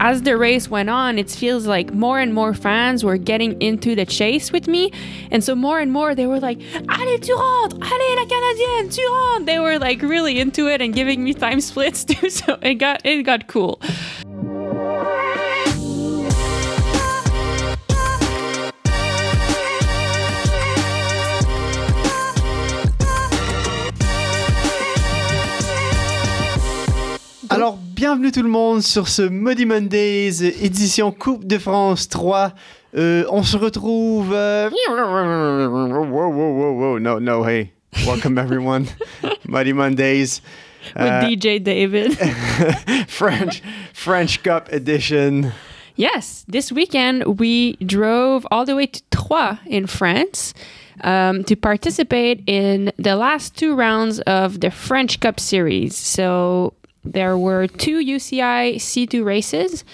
as the race went on, it feels like more and more fans were getting into the chase with me. And so more and more they were like, Allez, tu rentres! Allez, la Canadienne, tu rentres! They were like really into it and giving me time splits too. So it got it got cool. Bienvenue tout le monde sur ce Muddy Mondays, édition Coupe de France 3. Euh, on se retrouve. euh, Whoa, whoa, whoa, whoa, no, no, hey. Welcome everyone. Muddy Mondays. with Uh, DJ David. French French Cup edition. Yes, this weekend we drove all the way to Troyes in France um, to participate in the last two rounds of the French Cup Series. So there were two UCI C2 races,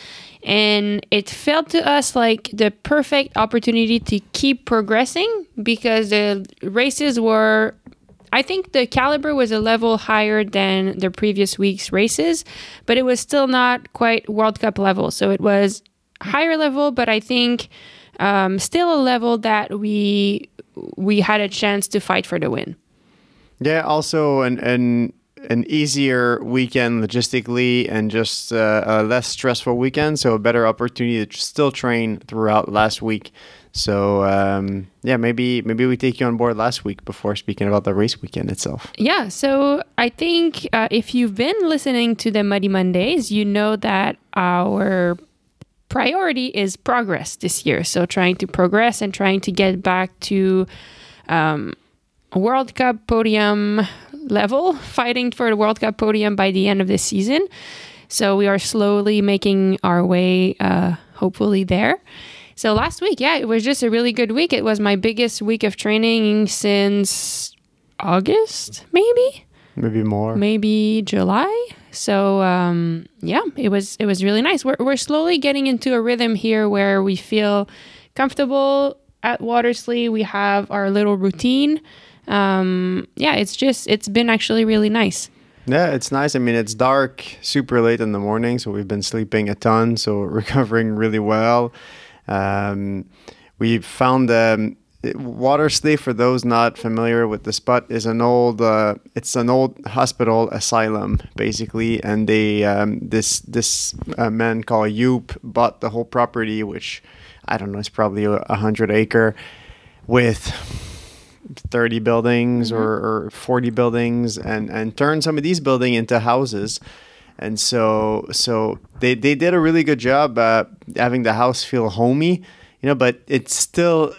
and it felt to us like the perfect opportunity to keep progressing because the races were I think the caliber was a level higher than the previous week's races, but it was still not quite World Cup level. So it was higher level, but I think um, still a level that we we had a chance to fight for the win. Yeah, also and an an easier weekend logistically and just uh, a less stressful weekend, so a better opportunity to still train throughout last week. So um, yeah, maybe maybe we take you on board last week before speaking about the race weekend itself. Yeah, so I think uh, if you've been listening to the Muddy Mondays, you know that our priority is progress this year. So trying to progress and trying to get back to um, World Cup podium level, fighting for the World Cup podium by the end of this season. So we are slowly making our way, uh, hopefully, there. So last week, yeah, it was just a really good week. It was my biggest week of training since August, maybe, Maybe more. maybe July. So um, yeah, it was it was really nice. We're we're slowly getting into a rhythm here where we feel comfortable at Watersley. We have our little routine. Um, yeah, it's just it's been actually really nice. Yeah, it's nice. I mean, it's dark super late in the morning, so we've been sleeping a ton, so recovering really well. Um, we found um, Watersley, for those not familiar with the spot, is an old. Uh, it's an old hospital asylum, basically, and they um, this this uh, man called Yoop bought the whole property, which I don't know, it's probably a, a hundred acre, with 30 buildings or, or 40 buildings and and turn some of these buildings into houses. And so so they, they did a really good job uh, having the house feel homey you know but it's still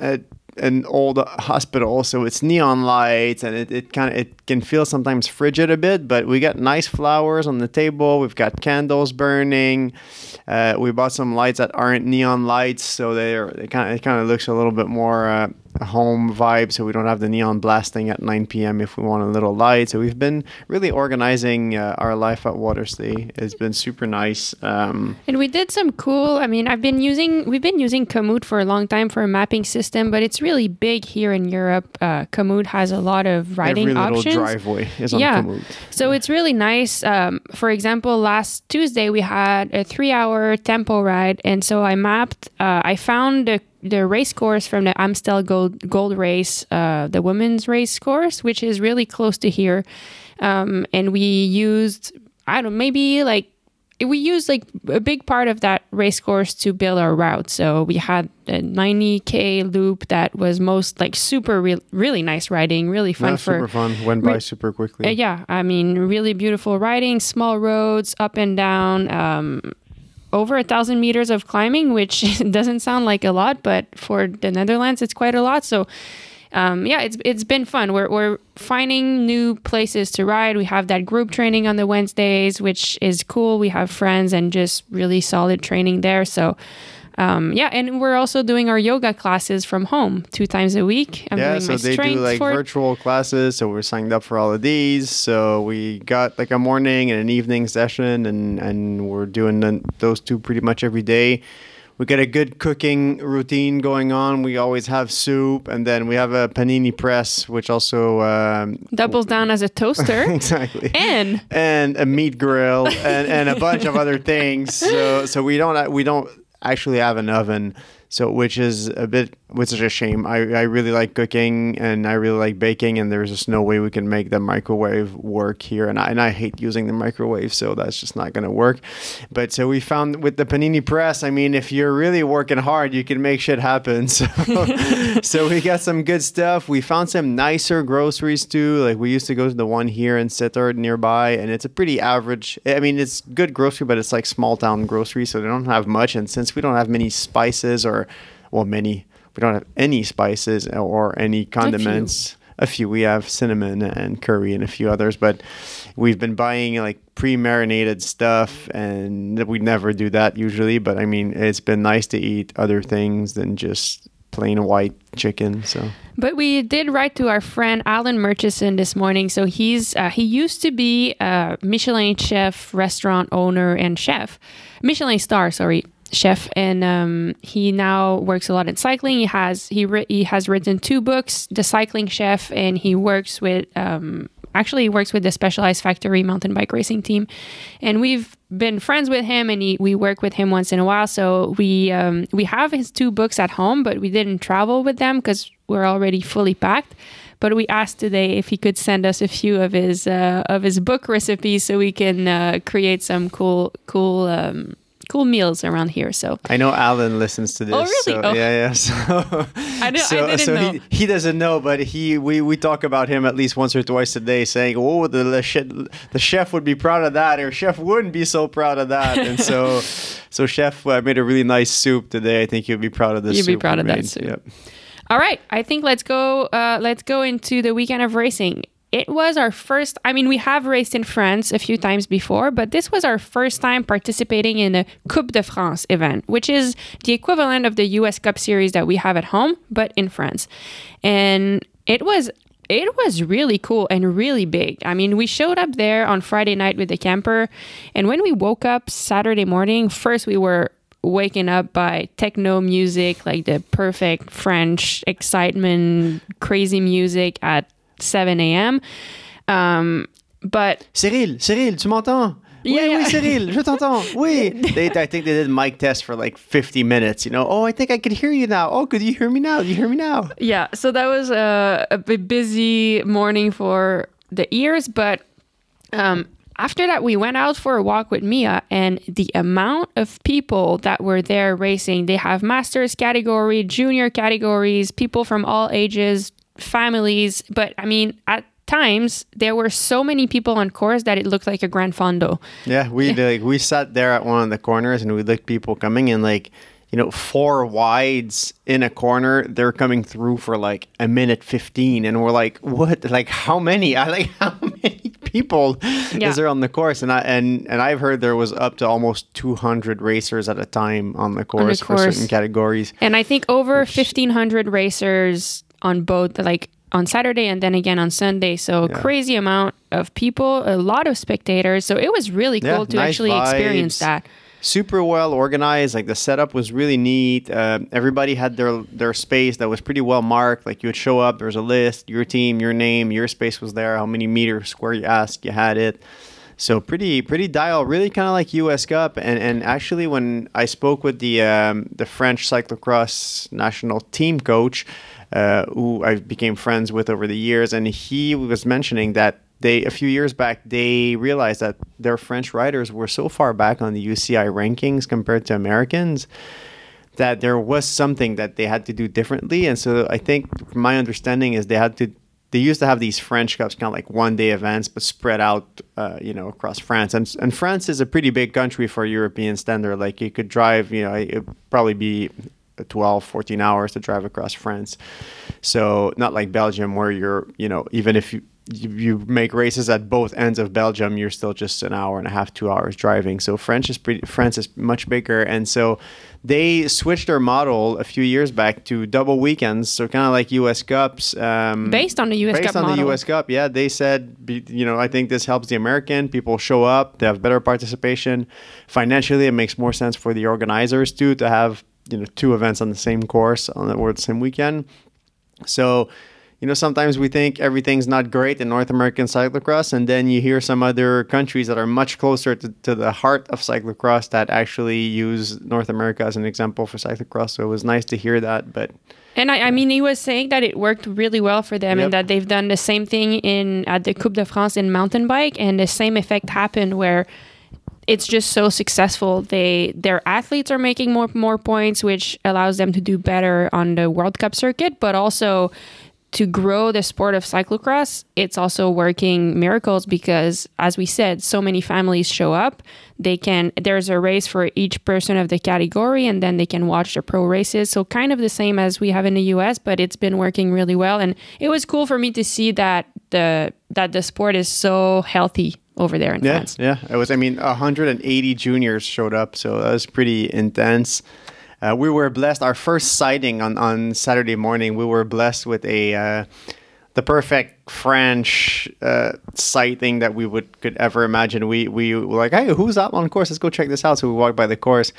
a, an old hospital so it's neon lights and it, it kind of it can feel sometimes frigid a bit but we got nice flowers on the table we've got candles burning uh, we bought some lights that aren't neon lights so they're they kind of it kind of looks a little bit more uh, a home vibe so we don't have the neon blasting at 9 p.m. if we want a little light. So we've been really organizing uh, our life at Watersley. It's been super nice. Um, And we did some cool. I mean, I've been using we've been using Komoot for a long time for a mapping system, but it's really big here in Europe. Uh, Komoot has a lot of riding every little options. driveway is on yeah. Komoot. So it's really nice. Um, for example, last Tuesday we had a three-hour tempo ride, and so I mapped. Uh, I found the the race course from the Amstel Gold Gold Race, uh, the women's race course, which is really close to here, um, and we used I don't maybe like we used like a big part of that race course to build our route. So we had a 90k loop that was most like super re- really nice riding, really fun Yeah, for super fun. Went by Re- super quickly. uh, yeah, I mean, really beautiful riding, small roads, up and down, um, over a thousand meters of climbing, which doesn't sound like a lot, but for the Netherlands, it's quite a lot. So, um, yeah, it's it's been fun. We're we're finding new places to ride. We have that group training on the Wednesdays, which is cool. We have friends and just really solid training there. So. Um, yeah, and we're also doing our yoga classes from home two times a week. I'm yeah, so they do like for virtual classes. So we're signed up for all of these. So we got like a morning and an evening session, and and we're doing the- those two pretty much every day. we got a good cooking routine going on. We always have soup, and then we have a panini press, which also um, Doubles down as a toaster. exactly and and a meat grill and, and a bunch of other things. So so we don't we don't actually have an oven. So which is a bit which is a shame. I, I really like cooking and I really like baking and there's just no way we can make the microwave work here and I, and I hate using the microwave so that's just not gonna work. But so we found with the panini press, I mean if you're really working hard you can make shit happen. So so we got some good stuff. We found some nicer groceries too. Like we used to go to the one here in Sittard nearby and it's a pretty average I mean it's good grocery but it's like small town grocery so they don't have much and since we don't have many spices or well many we don't have any spices or any condiments. A few. We have cinnamon and curry and a few others but we've been buying like pre-marinated stuff and we never do that usually but i mean it's been nice to eat other things than just plain white chicken so. But we did write to our friend Alan Murchison this morning. So he's uh, he used to be a Michelin chef, restaurant owner, and chef, Michelin star, sorry, chef, and um, he now works a lot in cycling. He has he ri- he has written two books, The Cycling Chef, and he works with. Um, Actually, he works with the Specialized Factory mountain bike racing team, and we've been friends with him, and he, we work with him once in a while. So we um, we have his two books at home, but we didn't travel with them because we're already fully packed. But we asked today if he could send us a few of his uh, of his book recipes so we can uh, create some cool cool um, cool meals around here. So I know Alan listens to this. Oh, really? So, Oh. Yeah, yeah. So, I I so, didn't so know. He, he doesn't know, but he we, we talk about him at least once or twice a day, saying, "Oh, the the, chef, the chef would be proud of that, or chef wouldn't be so proud of that." And so, so chef, I made a really nice soup today. I think you'd be proud of this. You'd be proud of that soup. Yep. All right, I think let's go. Uh, let's go into the weekend of racing. It was our first. I mean, we have raced in France a few times before, but this was our first time participating in a Coupe de France event, which is the equivalent of the U.S. Cup Series that we have at home, but in France. And it was it was really cool and really big. I mean, we showed up there on Friday night with the camper, and when we woke up Saturday morning, first we were waking up by techno music, like the perfect French excitement, crazy music at 7 a.m. Um, but Cyril, Cyril, tu m'entends? Oui, Yeah, yeah. oui, Cyril, je t'entends. Oui. They, I think they did mic test for like 50 minutes. You know, oh, I think I could hear you now. Oh, could you hear me now? Do you hear me now? yeah, so that was a, a busy morning for the ears, but um, after that, we went out for a walk with Mia, and the amount of people that were there racing, they have masters category, junior categories, people from all ages, families. But I mean, at times, there were so many people on course that it looked like a Gran Fondo. Yeah, we like we sat there at one of the corners and we looked people coming in like you know four wides in a corner. They're coming through for like a minute fifteen, and we're like, what? Like how many? I like how many people Yeah. is there on the course? And I and and I've heard there was up to almost two hundred racers at a time on the course, for course. certain categories. And I think over 1,500 racers on both, like on Saturday and then again on Sunday. So Yeah. crazy amount of people, a lot of spectators. So it was really Yeah, cool to nice actually experience that. super well organized. Like the setup was really neat. Uh, everybody had their their space that was pretty well marked. Like you would show up, there was a list, your team, your name, your space was there. How many meters square you asked, you had it. So pretty pretty dial, really kind of like U.S. Cup. And and actually, when I spoke with the um, the French cyclocross national team coach, uh, who I became friends with over the years, and he was mentioning that they a few years back they realized that their French riders were so far back on the UCI rankings compared to Americans that there was something that they had to do differently. And so I think my understanding is they had to they used to have these French Cups, kind of like one day events, but spread out, uh, you know, across France. And, and France is a pretty big country for European standard. Like you could drive, you know, it'd probably be 12, 14 hours to drive across France. So not like Belgium where you're, you know, even if you, you, make races at both ends of Belgium, you're still just an hour and a half, two hours driving. So French is pretty, France is much bigger, and so they switched their model a few years back to double weekends. So kind of like U.S. Cups, um, Based on the US based Cup on model. the U.S. Cup. Yeah, they said, you know, I think this helps the American people show up. They have better participation financially. It makes more sense for the organizers too to have you know two events on the same course on the or the same weekend. So you know, sometimes we think everything's not great in North American cyclocross, and then you hear some other countries that are much closer to, to the heart of cyclocross that actually use North America as an example for cyclocross. So it was nice to hear that. But and I, I mean, he was saying that it worked really well for them, Yep. and that they've done the same thing in at the Coupe de France in mountain bike, and the same effect happened where it's just so successful. They their athletes are making more more points, which allows them to do better on the World Cup circuit, but also to grow the sport of cyclocross, it's also working miracles because, as we said, so many families show up. They can, there's a race for each person of the category, and then they can watch the pro races. So, kind of the same as we have in the US, but it's been working really well. And it was cool for me to see that the, that the sport is so healthy over there in yeah, France. yeah, it was. I mean, 180 juniors showed up, so that was pretty intense. Uh, we were blessed. Our first sighting on, on Saturday morning, we were blessed with a uh, the perfect French uh, thing that we would could ever imagine. We we were like, hey, who's up on course? Let's go check this out. So we walked by the course,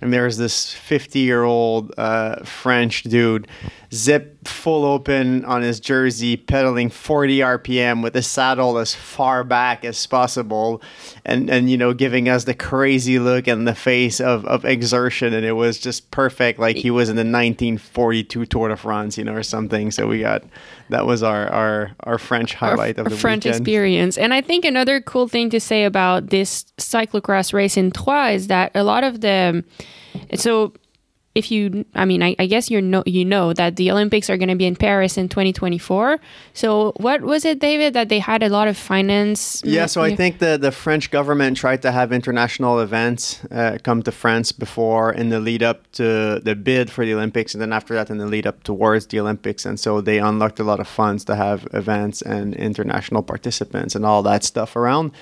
and there's this 50 year old uh, French dude, zip full open on his jersey, pedaling 40 RPM with the saddle as far back as possible, and and you know giving us the crazy look and the face of, of exertion, and it was just perfect, like he was in the 1942 Tour de France, you know, or something. So we got that was our our our French highlight of the French weekend. experience. And I think another cool thing to say about this cyclocross race in Troyes is that a lot of the so if you I mean I, I guess you know you know that the Olympics are going to be in Paris in 2024. So what was it David that they had a lot of finance Yeah, so I think the, the French government tried to have international events uh, come to France before in the lead up to the bid for the Olympics, and then after that, in the lead up towards the Olympics. And so they unlocked a lot of funds to have events and international participants and all that stuff around.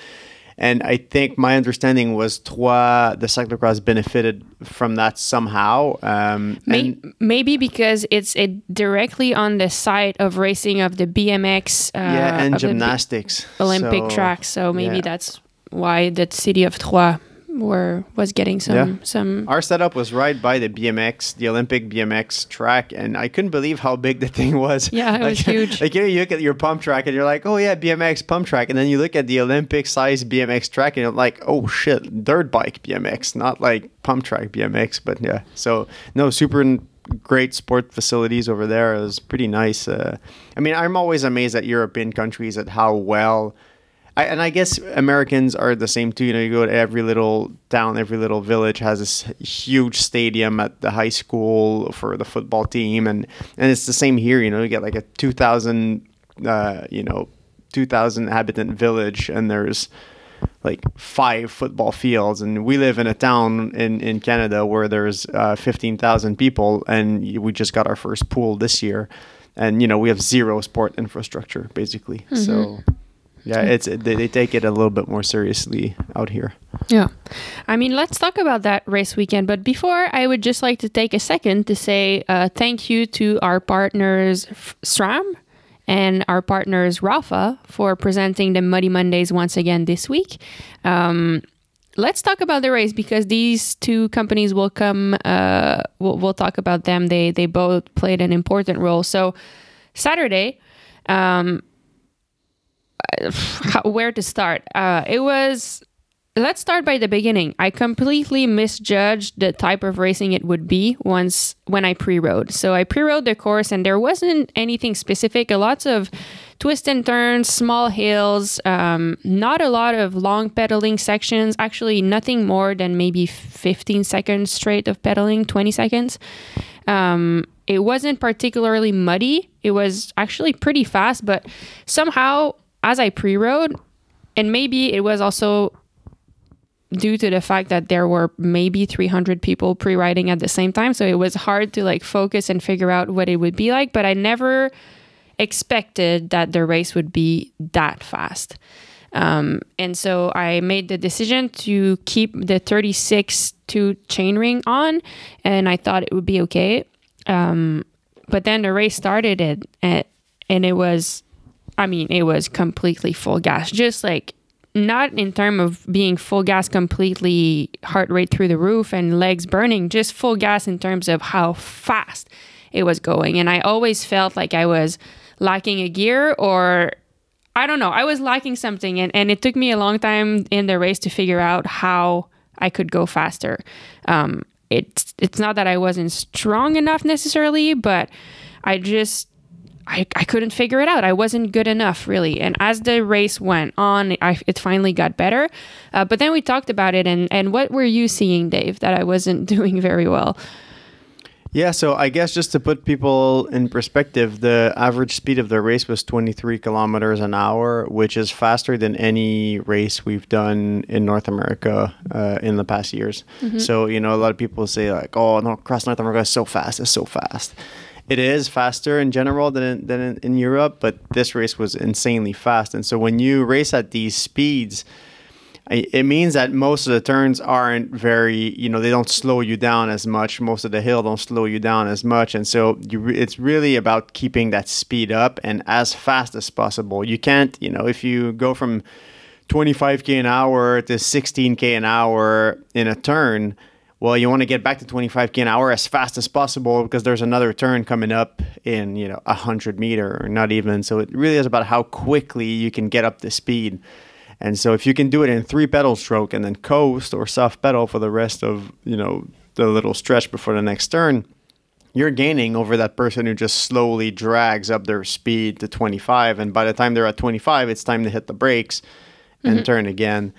And I think my understanding was Troyes, the cyclocross benefited from that somehow. Um, May- and maybe because it's it directly on the site of racing of the BMX uh, yeah, and gymnastics. Olympic So, track. So maybe yeah. that's why the city of Troyes were was getting some Yeah. some. Our setup was right by the BMX, the Olympic BMX track, and I couldn't believe how big the thing was. Yeah, it was huge. Like you, know, you look at your pump track and you're like, oh yeah, BMX pump track, and then you look at the Olympic size BMX track and you're like, oh shit, dirt bike BMX, not like pump track BMX. But yeah, so no, super great sport facilities over there. It was pretty nice. Uh, I mean, I'm always amazed at European countries at how well. I, and I guess Americans are the same too. You know, you go to every little town, every little village has this huge stadium at the high school for the football team, and and it's the same here. You know, you get like a two thousand, uh, you know, two thousand habitant village, and there's like five football fields, and we live in a town in in Canada where there's uh, fifteen thousand people, and we just got our first pool this year, and you know we have zero sport infrastructure basically. So. Yeah, it's they, they take it a little bit more seriously out here. Yeah, I mean, let's talk about that race weekend. But before, I would just like to take a second to say uh, thank you to our partners SRAM and our partners Rapha for presenting the Muddy Mondays once again this week. Um, let's talk about the race because these two companies will come. Uh, we'll, we'll talk about them. They they both played an important role. So Saturday. Um, how, where to start? Uh, it was. Let's start by the beginning. I completely misjudged the type of racing it would be once when I pre-rode. So I pre-rode the course, and there wasn't anything specific. A lots of twists and turns, small hills, um, not a lot of long pedaling sections. Actually, nothing more than maybe 15 seconds straight of pedaling, 20 seconds. Um, it wasn't particularly muddy. It was actually pretty fast, but somehow as I pre-rode, and maybe it was also due to the fact that there were maybe 300 people pre-riding at the same time, so it was hard to like focus and figure out what it would be like. But I never expected that the race would be that fast. Um, and so I made the decision to keep the 36 to chainring on, and I thought it would be okay. Um, but then the race started, and, and it was I mean, it was completely full gas, just like not in terms of being full gas completely heart rate through the roof and legs burning just full gas in terms of how fast it was going. And i always felt like i was lacking a gear or i don't know i was lacking something. And, and it took me a long time in the race to figure out how i could go faster. Um, it's it's not that i wasn't strong enough necessarily but i just I, I couldn't figure it out. I wasn't good enough, really. And as the race went on, I, it finally got better. Uh, but then we talked about it, and, and what were you seeing, Dave, that I wasn't doing very well? Yeah, so I guess just to put people in perspective, the average speed of the race was 23 kilometers an hour, which is faster than any race we've done in North America uh, in the past years. Mm-hmm. So, you know, a lot of people say, like, oh, no, across North America is so fast, it's so fast it is faster in general than in, than in, in Europe, but this race was insanely fast. And so when you race at these speeds, it means that most of the turns aren't very, you know, they don't slow you down as much. Most of the hill don't slow you down as much, and so you, it's really about keeping that speed up and as fast as possible. You can't, you know, if you go from 25k an hour to 16k an hour in a turn, well, you want to get back to 25k an hour as fast as possible because there's another turn coming up in you know 100 meter or not even. So it really is about how quickly you can get up to speed. And so if you can do it in three pedal stroke and then coast or soft pedal for the rest of you know the little stretch before the next turn, you're gaining over that person who just slowly drags up their speed to 25. And by the time they're at 25, it's time to hit the brakes and mm-hmm. turn again.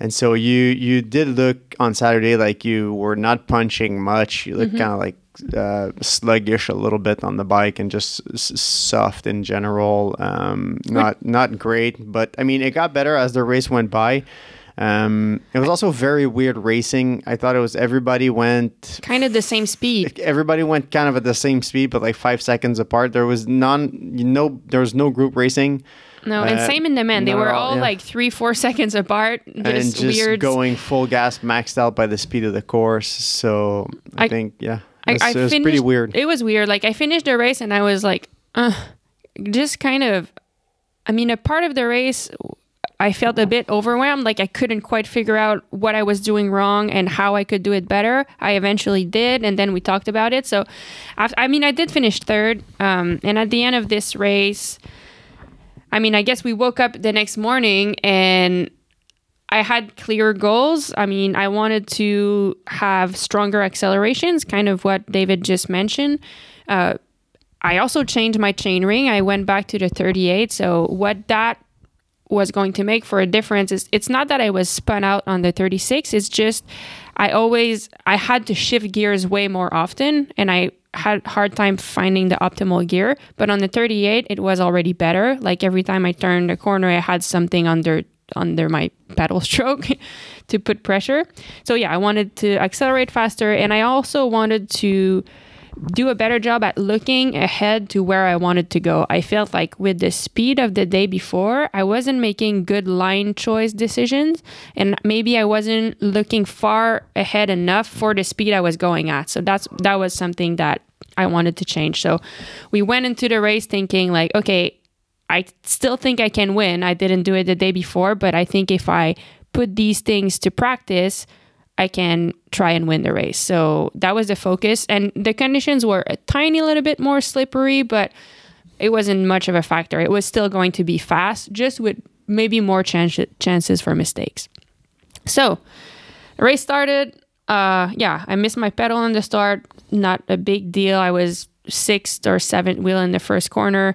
And so you you did look on Saturday like you were not punching much. You looked mm-hmm. kind of like uh, sluggish a little bit on the bike and just s- soft in general. Um, not not great, but I mean it got better as the race went by. Um, it was also very weird racing. I thought it was everybody went kind of the same speed. Everybody went kind of at the same speed, but like five seconds apart. There was none, you know, there was no group racing. No, and uh, same in the men. They were all, yeah. like three, four seconds apart. Just and just weird. going full gas, maxed out by the speed of the course. So I, I think, yeah, I, I it was pretty weird. It was weird. Like I finished the race and I was like, uh, just kind of. I mean, a part of the race, I felt a bit overwhelmed. Like I couldn't quite figure out what I was doing wrong and how I could do it better. I eventually did, and then we talked about it. So, I mean, I did finish third. Um, and at the end of this race, I mean, I guess we woke up the next morning and I had clear goals. I mean, I wanted to have stronger accelerations, kind of what David just mentioned. Uh, I also changed my chain ring. I went back to the 38. So, what that was going to make for a difference is it's not that I was spun out on the 36, it's just I always I had to shift gears way more often and I had hard time finding the optimal gear but on the 38 it was already better. Like every time i turned a corner i had something under under my pedal stroke to put pressure. So yeah i wanted to accelerate faster and i also wanted to do a better job at looking ahead to where I wanted to go. I felt like with the speed of the day before, I wasn't making good line choice decisions and maybe I wasn't looking far ahead enough for the speed I was going at. So that's that was something that I wanted to change. So we went into the race thinking like, okay, I still think I can win. I didn't do it the day before, but I think if I put these things to practice, I can try and win the race. So that was the focus. And the conditions were a tiny little bit more slippery, but it wasn't much of a factor. It was still going to be fast, just with maybe more chance- chances for mistakes. So race started. Uh, yeah, I missed my pedal in the start. Not a big deal. I was sixth or seventh wheel in the first corner.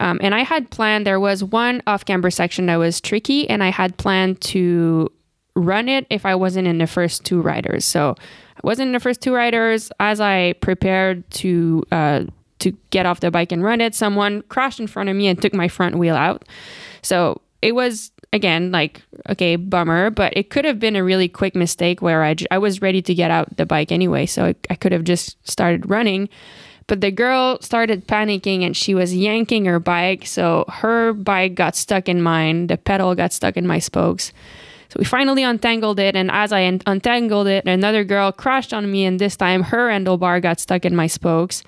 Um, and I had planned, there was one off camber section that was tricky, and I had planned to run it if I wasn't in the first two riders. So I wasn't in the first two riders. As I prepared to uh, to get off the bike and run it, someone crashed in front of me and took my front wheel out. So it was again like okay bummer but it could have been a really quick mistake where I, j- I was ready to get out the bike anyway so I, I could have just started running but the girl started panicking and she was yanking her bike so her bike got stuck in mine the pedal got stuck in my spokes so we finally untangled it, and as I un- untangled it, another girl crashed on me, and this time her handlebar got stuck in my spokes.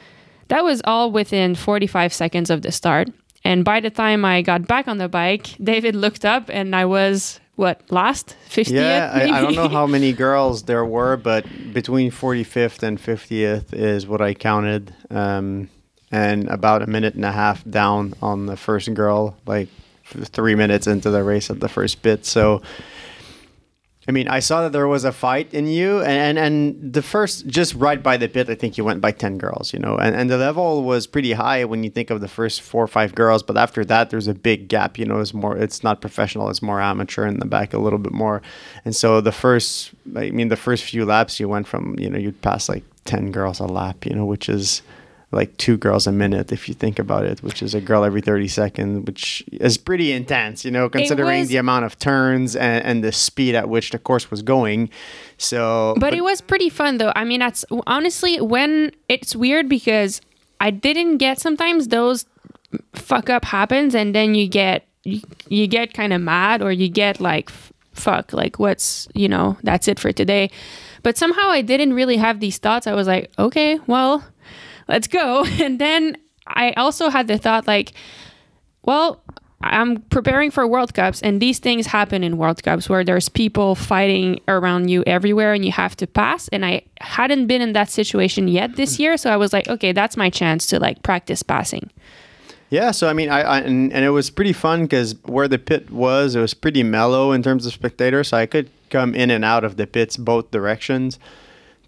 That was all within 45 seconds of the start. And by the time I got back on the bike, David looked up and I was what last 50th. Yeah, I, I don't know how many girls there were, but between 45th and 50th is what I counted. Um, and about a minute and a half down on the first girl, like three minutes into the race at the first bit. So, I mean, I saw that there was a fight in you, and, and, the first, just right by the pit, I think you went by 10 girls, you know, and, and the level was pretty high when you think of the first four or five girls, but after that, there's a big gap, you know, it's more, it's not professional, it's more amateur in the back a little bit more. And so the first, I mean, the first few laps, you went from, you know, you'd pass like 10 girls a lap, you know, which is, like two girls a minute if you think about it, which is a girl every 30 seconds, which is pretty intense, you know, considering was- the amount of turns and, and the speed at which the course was going. So, but it was pretty fun though. I mean, that's honestly when it's weird because I didn't get sometimes those fuck up happens and then you get you, you get kind of mad or you get like fuck like what's you know that's it for today but somehow i didn't really have these thoughts i was like okay well let's go. And then i also had the thought like well i'm preparing for world cups and these things happen in world cups where there's people fighting around you everywhere and you have to pass. And i hadn't been in that situation yet this year so i was like okay that's my chance to like practice passing. Yeah, so I mean, I, I and, and it was pretty fun because where the pit was, it was pretty mellow in terms of spectators, so I could come in and out of the pits both directions.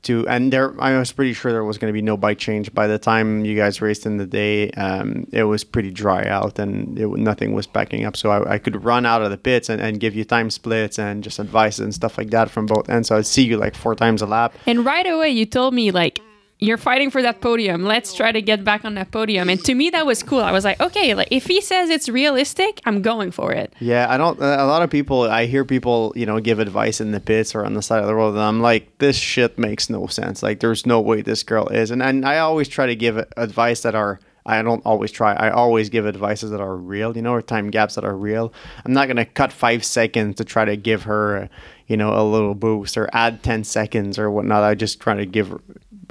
To and there, I was pretty sure there was going to be no bike change by the time you guys raced in the day. Um, it was pretty dry out and it, nothing was backing up, so I, I could run out of the pits and, and give you time splits and just advice and stuff like that from both ends. So I'd see you like four times a lap. And right away, you told me, like, you're fighting for that podium. Let's try to get back on that podium. And to me, that was cool. I was like, okay, like if he says it's realistic, I'm going for it. Yeah, I don't. A lot of people, I hear people, you know, give advice in the pits or on the side of the road, and I'm like, this shit makes no sense. Like, there's no way this girl is. And and I always try to give advice that are. I don't always try. I always give advices that are real, you know, or time gaps that are real. I'm not gonna cut five seconds to try to give her, you know, a little boost or add ten seconds or whatnot. I just try to give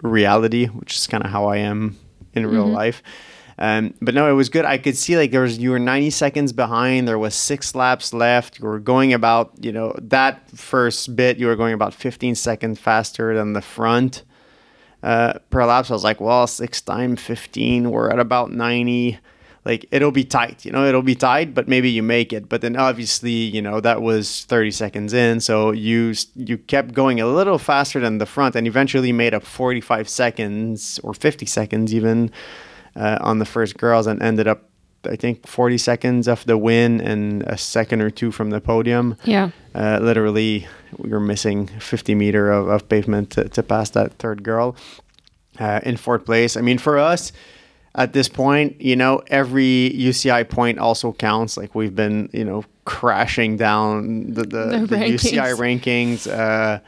reality, which is kind of how I am in real life. Um, but no, it was good. I could see like there was you were 90 seconds behind. There was six laps left. You were going about you know that first bit. You were going about 15 seconds faster than the front uh, per lap. So I was like, well, six time 15. We're at about 90. Like it'll be tight, you know, it'll be tight, but maybe you make it. But then obviously, you know, that was 30 seconds in, so you you kept going a little faster than the front, and eventually made up 45 seconds or 50 seconds even uh, on the first girls, and ended up, I think, 40 seconds off the win and a second or two from the podium. Yeah. Uh, literally, we were missing 50 meter of, of pavement to, to pass that third girl uh, in fourth place. I mean, for us at this point, you know, every UCI point also counts. Like we've been, you know, crashing down the, the, The the UCI rankings. Uh,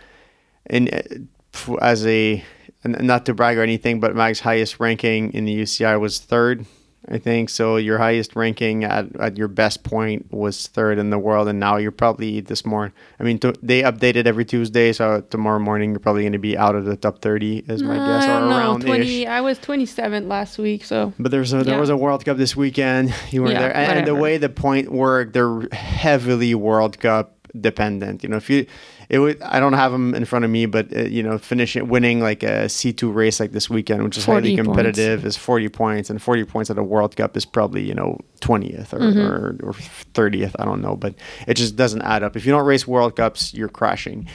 and uh, as a, not to brag or anything, but Mag's highest ranking in the UCI was third, I think. So your highest ranking at, at your best point was third in the world, and now you're probably this morning. I mean, to, they update it every Tuesday, so tomorrow morning you're probably going to be out of the top 30, is my uh, guess, or around 20, I was 27 last week, so but there's a, there Yeah. was a World Cup this weekend. You weren't Yeah, there, and, and the way the point worked, they're heavily World Cup dependent. You know, if you, it would, I don't have them in front of me, but uh, you know, finishing winning like a C two race like this weekend, which is 40 highly points. competitive, is forty points, and forty points at a World Cup is probably you know twentieth or Mm-hmm. or or thirtieth. I don't know, but it just doesn't add up. If you don't race World Cups, you're crashing.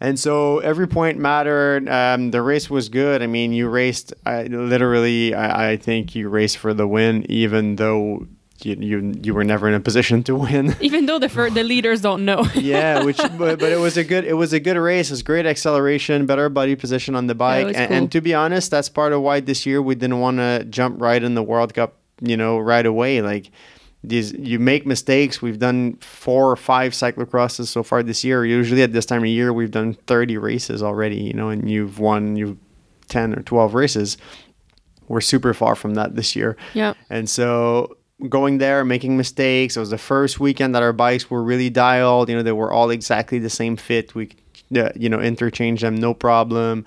And so every point mattered. Um, the race was good. I mean, you raced I, literally. I, I think you raced for the win, even though you, you you were never in a position to win. even though the the leaders don't know. yeah, which but, but it was a good it was a good race. It was great acceleration, better body position on the bike, was and, cool. and to be honest, that's part of why this year we didn't want to jump right in the World Cup. You know, right away, like. These, you make mistakes. We've done four or five cyclocrosses so far this year. Usually at this time of year, we've done 30 races already, you know, and you've won you've 10 or 12 races. We're super far from that this year. yeah. And so going there, making mistakes. It was the first weekend that our bikes were really dialed. You know, they were all exactly the same fit. We, uh, you know, interchange them no problem.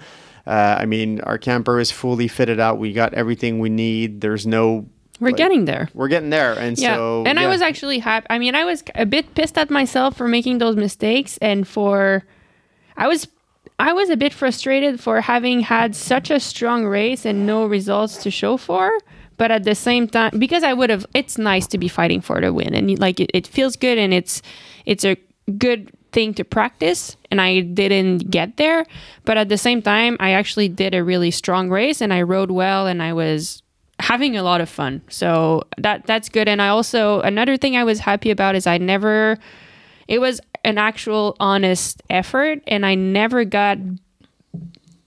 Uh, I mean, our camper is fully fitted out. We got everything we need. There's no We're like, getting there. We're getting there, and Yeah. so and I was actually happy. I mean, I was a bit pissed at myself for making those mistakes and for I was I was a bit frustrated for having had such a strong race and no results to show for. But at the same time, because I would have, it's nice to be fighting for the win, and like it, it feels good, and it's it's a good thing to practice. And I didn't get there, but at the same time, I actually did a really strong race, and I rode well, and I was having a lot of fun. So that that's good. And I also another thing I was happy about is I never it was an actual honest effort and I never got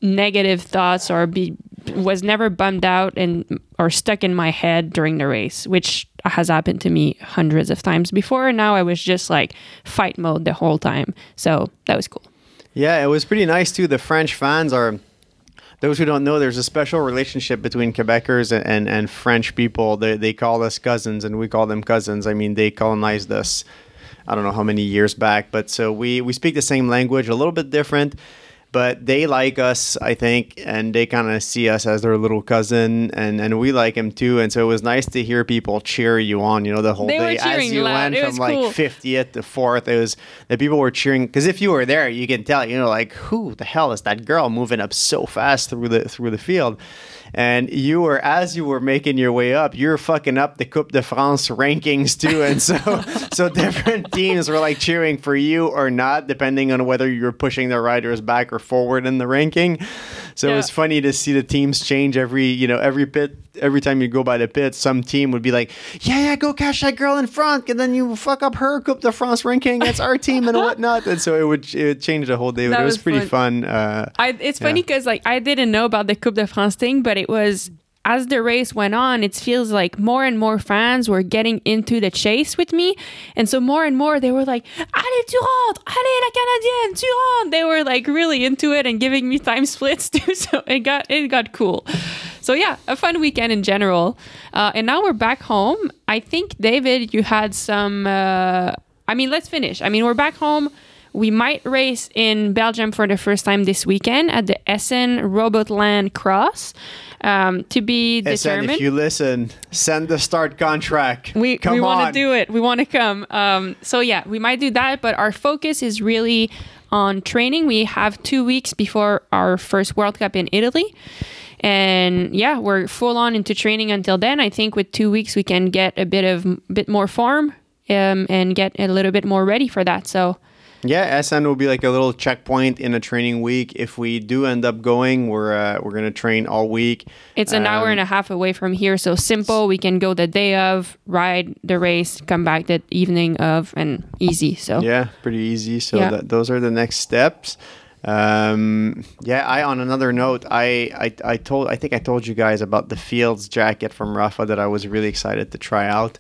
negative thoughts or be was never bummed out and or stuck in my head during the race, which has happened to me hundreds of times before. Now I was just like fight mode the whole time. So that was cool. Yeah, it was pretty nice too. The French fans are. Those who don't know, there's a special relationship between Quebecers and, and, and French people. They, they call us cousins, and we call them cousins. I mean, they colonized us. I don't know how many years back, but so we we speak the same language, a little bit different, but they like us, I think, and they kind of see us as their little cousin, and and we like him too. And so it was nice to hear people cheer you on, you know, the whole They day as you loud. went from like cool. 50th to fourth. It was the people were cheering because if you were there, you can tell, you know, like who the hell is that girl moving up so fast through the through the field. And you were, as you were making your way up, you're fucking up the Coupe de France rankings too, and so so different teams were like cheering for you or not, depending on whether you were pushing the riders back or forward in the ranking. So it was funny to see the teams change every, you know, every pit. Every time you go by the pit, some team would be like, "Yeah, yeah, go catch that girl in front," and then you fuck up her Coupe de France ranking. That's our team and whatnot. And so it would it would change the whole day. But That it was, was pretty fun. fun. Uh, I, it's funny because like I didn't know about the Coupe de France thing, but it was as the race went on, it feels like more and more fans were getting into the chase with me, and so more and more they were like, "Allez, tu rentres! Allez, la Canadienne, rentres!" They were like really into it and giving me time splits too. So it got it got cool. So yeah, a fun weekend in general. Uh, and now we're back home. I think David, you had some. Uh, I mean, let's finish. I mean, we're back home. We might race in Belgium for the first time this weekend at the Essen Robotland Cross um, to be determined. if you listen, send the start contract. we Come we want to do it. We want to come. Um, so yeah, we might do that, but our focus is really on training. We have two weeks before our first World Cup in Italy. And yeah, we're full on into training until then. I think with two weeks we can get a bit of bit more form um, and get a little bit more ready for that. So Yeah, Essen will be like a little checkpoint in a training week. If we do end up going, we're uh, we're gonna train all week. It's an hour Um, and a half away from here, so simple. We can go the day of, ride the race, come back the evening of, and easy. So Yeah, pretty easy. So Yeah. that, those are the next steps. Um, yeah, I on another note, I, I I told I think I told you guys about the Fields jacket from Rapha that I was really excited to try out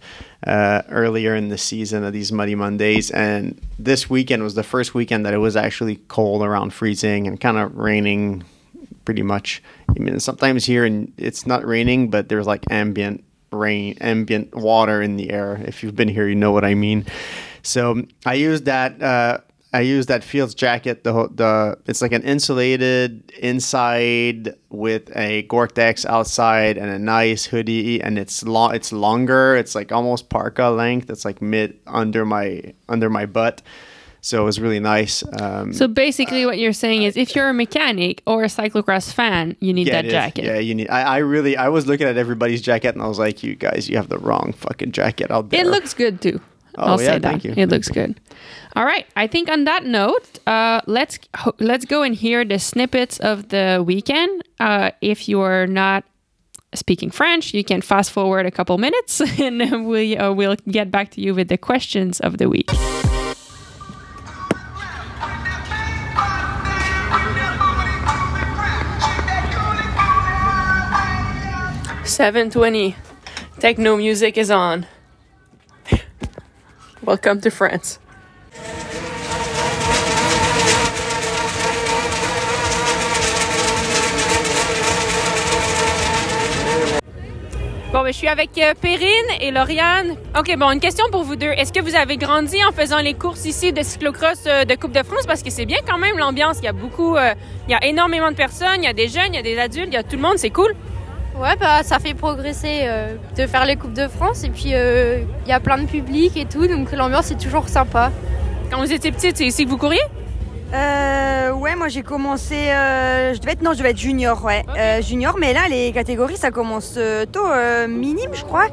uh, earlier in the season of these Muddy Mondays, and this weekend was the first weekend that it was actually cold around freezing and kind of raining, pretty much. I mean, sometimes here and it's not raining, but there's like ambient rain, ambient water in the air. If you've been here, you know what I mean. So I used that. Uh, I use that Fields jacket. The the it's like an insulated inside with a Gore-Tex outside and a nice hoodie, and it's long. It's longer. It's like almost parka length. It's like mid under my under my butt. So it was really nice. Um, So basically, what you're saying is, if you're a mechanic or a cyclocross fan, you need yeah, that jacket. Yeah, you need. I, I really. I was looking at everybody's jacket, and I was like, "You guys, you have the wrong fucking jacket out there." It looks good too. Oh, I'll yeah, say that. thank you. It looks good. All right. I think on that note, uh, let's let's go and hear the snippets of the weekend. Uh, if you're not speaking French, you can fast forward a couple minutes, and we uh, we'll get back to you with the questions of the week. Seven twenty. Techno music is on. Welcome to France. Bon, ben, je suis avec euh, Perrine et Lauriane. OK, bon, une question pour vous deux. Est-ce que vous avez grandi en faisant les courses ici de cyclocross euh, de Coupe de France? Parce que c'est bien quand même l'ambiance. Il y a beaucoup, euh, il y a énormément de personnes, il y a des jeunes, il y a des adultes, il y a tout le monde, c'est cool. Ouais, bah ça fait progresser euh, de faire les Coupes de France et puis euh, il y a plein de public et tout, donc l'ambiance est toujours sympa. Quand vous étiez petite, c'est ici que vous couriez? Euh, ouais, moi j'ai commencé, euh, je devais être, non, je devais être junior, ouais, euh, junior, mais là les catégories ça commence euh, tôt, euh, minime je crois,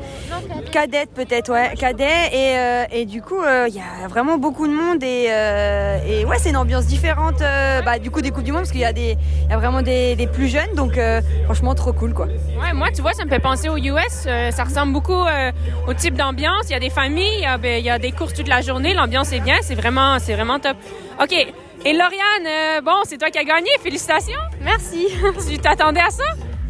cadette peut-être, ouais, cadet, et, euh, et du coup euh, il y a vraiment beaucoup de monde et, euh, et ouais c'est une ambiance différente, euh, bah, du coup des coupes du monde parce qu'il y a des, il y a vraiment des, des plus jeunes, donc euh, franchement trop cool quoi. Ouais, moi, tu vois, ça me fait penser aux US. Euh, ça ressemble beaucoup euh, au type d'ambiance. Il y a des familles, il y a, ben, il y a des courses toute la journée. L'ambiance est bien. C'est vraiment, c'est vraiment top. OK. Et Lauriane, euh, bon, c'est toi qui as gagné. Félicitations. Merci. Tu t'attendais à ça?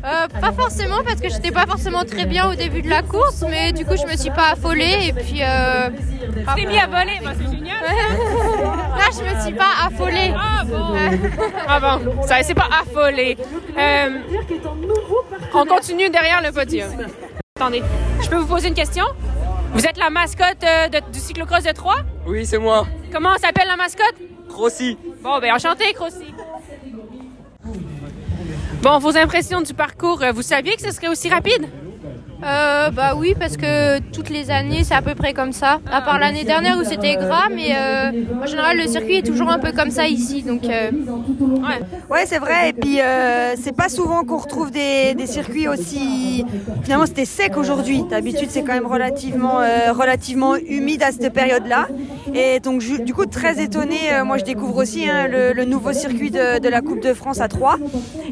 Euh, pas forcément parce que j'étais pas forcément très bien au début de la course, mais du coup je me suis pas affolée et puis euh, Tu t'es mis à voler. Bah, c'est génial. là je me suis pas affolée. Ah bon? Ah bon, ça c'est pas affolé. Euh, on continue derrière le podium. Attendez, je peux vous poser une question? Vous êtes la mascotte euh, de- du cyclocross de Troyes? Oui, c'est moi. Comment s'appelle la mascotte? Rossi. Bon, ben enchanté, Crossi. Bon, vos impressions du parcours, euh, vous saviez que ce serait aussi rapide? Euh, bah oui parce que toutes les années c'est à peu près comme ça. À part l'année dernière où c'était gras, mais euh, en général le circuit est toujours un peu comme ça ici, donc euh, Ouais. C'est vrai. Et puis, c'est pas souvent qu'on retrouve des, circuits aussi. Finalement, c'était sec aujourd'hui. D'habitude, c'est quand même relativement, relativement humide à cette période-là. Et donc, du coup, très étonné. moi, je découvre aussi hein, le, nouveau circuit de, la Coupe de France à 3.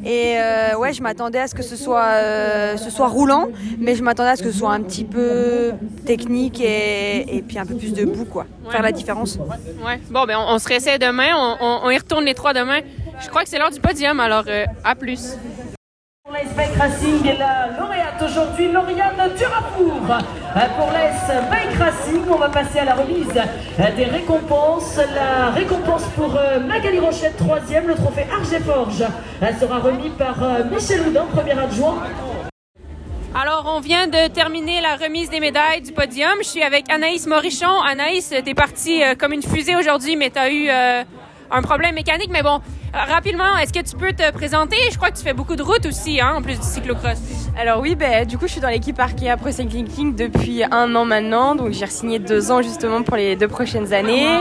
Et ouais, je m'attendais à ce que ce soit, ce soit roulant, mais je m'attendais à ce que ce soit un petit peu technique et, et puis un peu plus debout, quoi. Faire la différence. Ouais. Bon, ben on, on se réessaie demain. On, on- on y retourne les trois demain. Je crois que c'est l'heure du podium, alors euh, à plus. Pour l'AS Bike Racing et la lauréate aujourd'hui, Lauriane Durafour. Euh, Pour l'AS Bike Racing, on va passer à la remise euh, des récompenses. La récompense pour Magali Rochette, troisième, le trophée Argeforge euh, sera remis par Michel Houdin, premier adjoint. Alors, on vient de terminer la remise des médailles du podium. Je suis avec Anaïs Morichon. Anaïs, t'es partie euh, comme une fusée aujourd'hui, mais t'as eu euh, un problème mécanique. Mais bon, rapidement, est-ce que tu peux te présenter? Je crois que tu fais beaucoup de routes aussi, hein, en plus du cyclocross. Alors oui, ben, du coup, je suis dans l'équipe Arkea Pro Cycling King depuis un an maintenant, donc j'ai signé deux ans justement pour les deux prochaines années.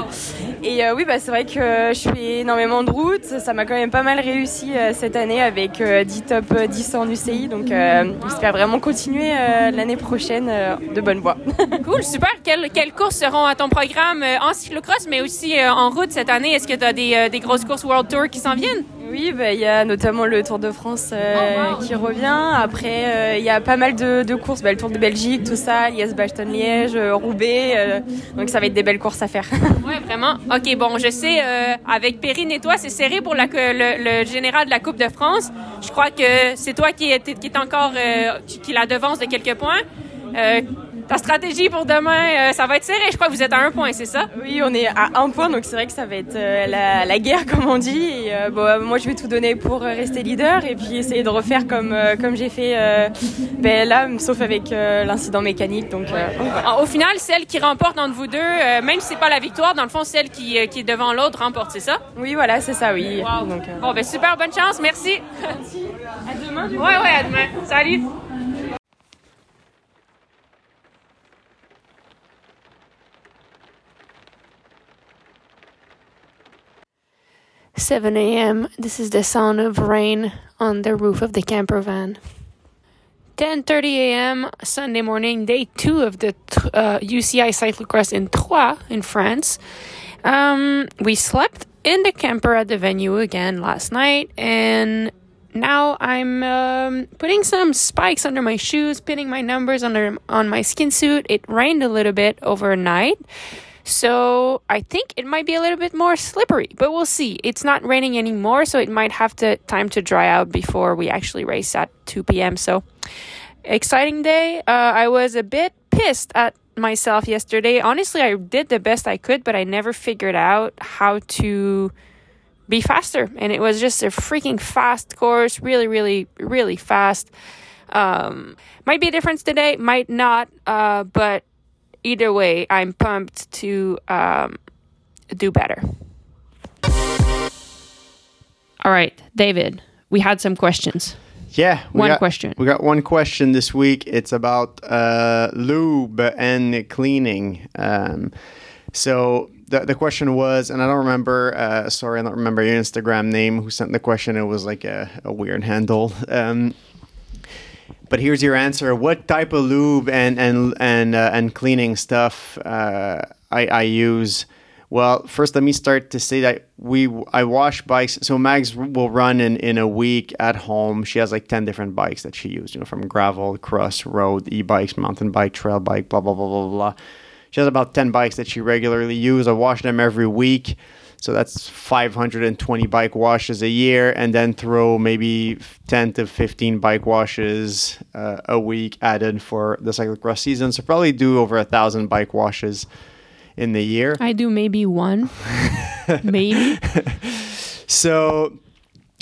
Et euh, oui, bah, c'est vrai que je fais énormément de routes, ça m'a quand même pas mal réussi euh, cette année avec euh, 10 top 10 en UCI, donc euh, j'espère vraiment continuer euh, l'année prochaine euh, de bonne voie. Cool, super. Quelles, quelles courses seront à ton programme euh, en cyclocross, mais aussi euh, en route cette année? Est-ce que tu as des, euh, des grosses courses World Tour qui s'en viennent? Oui, bah, il y a notamment le Tour de France euh, qui revient. Après, euh, il y a pas mal de, de courses, bah, le Tour de Belgique, tout ça, Liège-Bastogne-Liège, euh, Roubaix. euh, donc ça va être des belles courses à faire. Ouais, vraiment. OK, bon, je sais, avec Perrine et toi, c'est serré pour la, le, le général de la Coupe de France. Je crois que c'est toi qui est, qui est encore, qui la devance de quelques points. Ta stratégie pour demain, euh, ça va être serré. Je crois que vous êtes à un point, c'est ça? Oui, on est à un point, donc c'est vrai que ça va être euh, la, la guerre, comme on dit. Et, euh, bon, moi, je vais tout donner pour rester leader et puis essayer de refaire comme, comme j'ai fait ben, là, sauf avec l'incident mécanique. Donc, Au final, celle qui remporte entre vous deux, même si c'est pas la victoire, dans le fond, celle qui, qui est devant l'autre remporte, c'est ça? Oui, voilà, c'est ça, oui. Wow. Donc, Bon, ben super, bonne chance, merci. à demain. Ouais, ouais, à demain. Salut. Seven a.m. This is the sound of rain on the roof of the camper van. 10:30 a.m. Sunday morning, day two of the uh, UCI cyclocross in Troyes, in France. Um, we slept in the camper at the venue again last night, and now I'm um, putting some spikes under my shoes, pinning my numbers under on my skin suit. It rained a little bit overnight, so I think it might be a little bit more slippery, but we'll see. It's not raining anymore, so it might have to time to dry out before we actually race at 2 p.m. So exciting day. Uh, I was a bit pissed at myself yesterday. Honestly, I did the best I could, but I never figured out how to be faster. And it was just a freaking fast course, really, really, really fast. Um, might be a difference today, might not, uh, but either way, I'm pumped to um, do better. All right, David, we had some questions. Yeah, we One got- question. We got one question this week. It's about uh, lube and cleaning. Um, so the, the question was, and I don't remember. Uh, sorry, I don't remember your Instagram name. Who sent the question? It was like a, a weird handle. Um, but here's your answer. What type of lube and and and uh, and cleaning stuff uh, I, I use? Well, first let me start to say that we I wash bikes. So Mags will run in in a week at home. She has like ten different bikes that she uses. You know, from gravel, cross, road, e-bikes, mountain bike, trail bike, blah blah blah blah blah. She has about ten bikes that she regularly uses. I wash them every week. So that's 520 bike washes a year, and then throw maybe 10 to 15 bike washes uh, a week added for the cyclocross season. So probably do over a thousand bike washes in the year. I do maybe one, maybe. So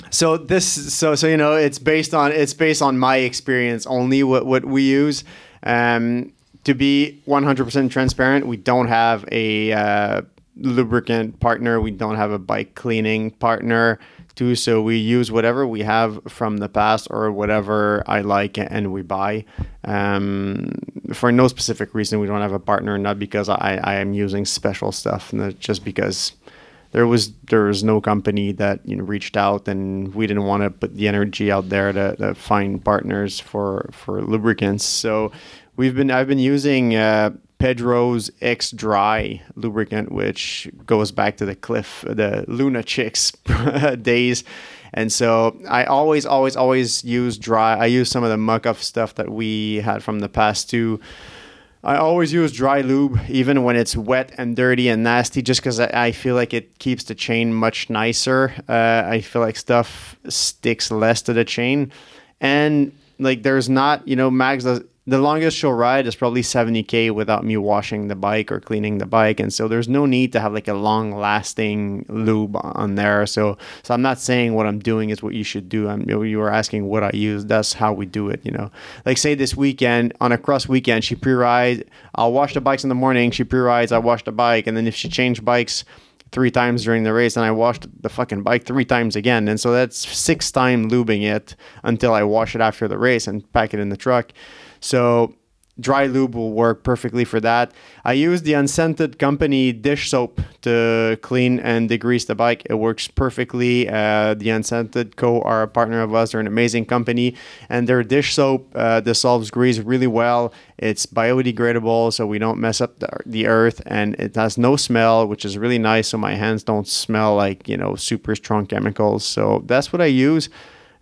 so this so so you know it's based on it's based on my experience only what what we use. Um, to be 100% transparent, we don't have a uh, lubricant partner. We don't have a bike cleaning partner too. So we use whatever we have from the past or whatever I like and we buy. Um, for no specific reason, we don't have a partner, not because I, I am using special stuff, just because there was there was no company that you know reached out and we didn't want to put the energy out there to, to find partners for for lubricants so we've been i've been using uh, pedro's x dry lubricant which goes back to the Clif the Luna Chix days and so i always always always use dry i use some of the Muc-Off stuff that we had from the past too I always use dry lube, even when it's wet and dirty and nasty, just because I, I feel like it keeps the chain much nicer. Uh, I feel like stuff sticks less to the chain, and like there's not, you know, Mags does. The longest she'll ride is probably 70k without me washing the bike or cleaning the bike, and so there's no need to have like a long-lasting lube on there. So, so I'm not saying what I'm doing is what you should do. I'm you were asking what I use. That's how we do it. You know, like say this weekend on a cross weekend, she pre-rides. I'll wash the bikes in the morning. She pre-rides. I wash the bike, and then if she changed bikes three times during the race and I washed the fucking bike three times again. And so that's six time lubing it until I wash it after the race and pack it in the truck. So dry lube will work perfectly for that. I use the unscented company dish soap to clean and degrease the bike. It works perfectly. Uh, the unscented co are a partner of us. They're an amazing company, and their dish soap uh, dissolves grease really well. It's biodegradable, so we don't mess up the, the earth, and it has no smell, which is really nice. So my hands don't smell like you know super strong chemicals. So that's what I use.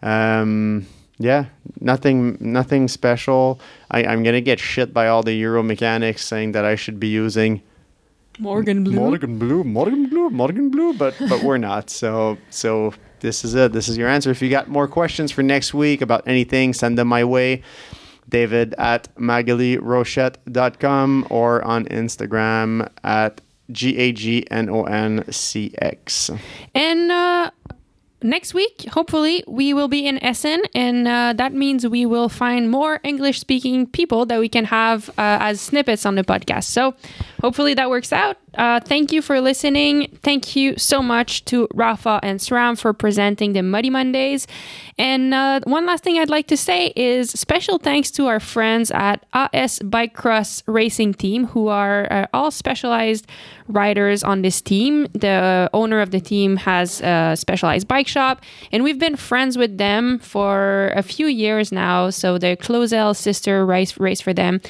Um, yeah, nothing, nothing special. I, I'm gonna get shit by all the Euro mechanics saying that I should be using Morgan Blue. Morgan Blue, Morgan Blue, Morgan Blue, but but we're not. So so this is it. This is your answer. If you got more questions for next week about anything, send them my way. David at magalirochette.com or on Instagram at G A G N O N C X. And uh, next week, hopefully, we will be in Essen, and uh, that means we will find more English speaking people that we can have uh, as snippets on the podcast. So hopefully that works out. Uh, thank you for listening. Thank you so much to Rapha and SRAM for presenting the Muddy Mondays. And uh, one last thing I'd like to say is special thanks to our friends at AS Bike Cross Racing Team, who are uh, all specialized riders on this team. The owner of the team has a specialized bike shop, and we've been friends with them for a few years now. So the Clauzel sister race race for them.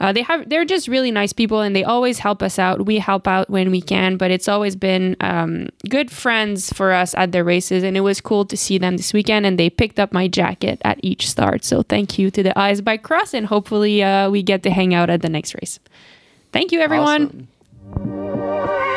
Uh, they have they're just really nice people, and they always help us out. We help out when we can, but it's always been um, good friends for us at the races, and it was cool to see them this weekend. And they picked up my jacket at each start. So thank you to the AS Bike Cross, and hopefully uh, we get to hang out at the next race. Thank you, everyone. Awesome.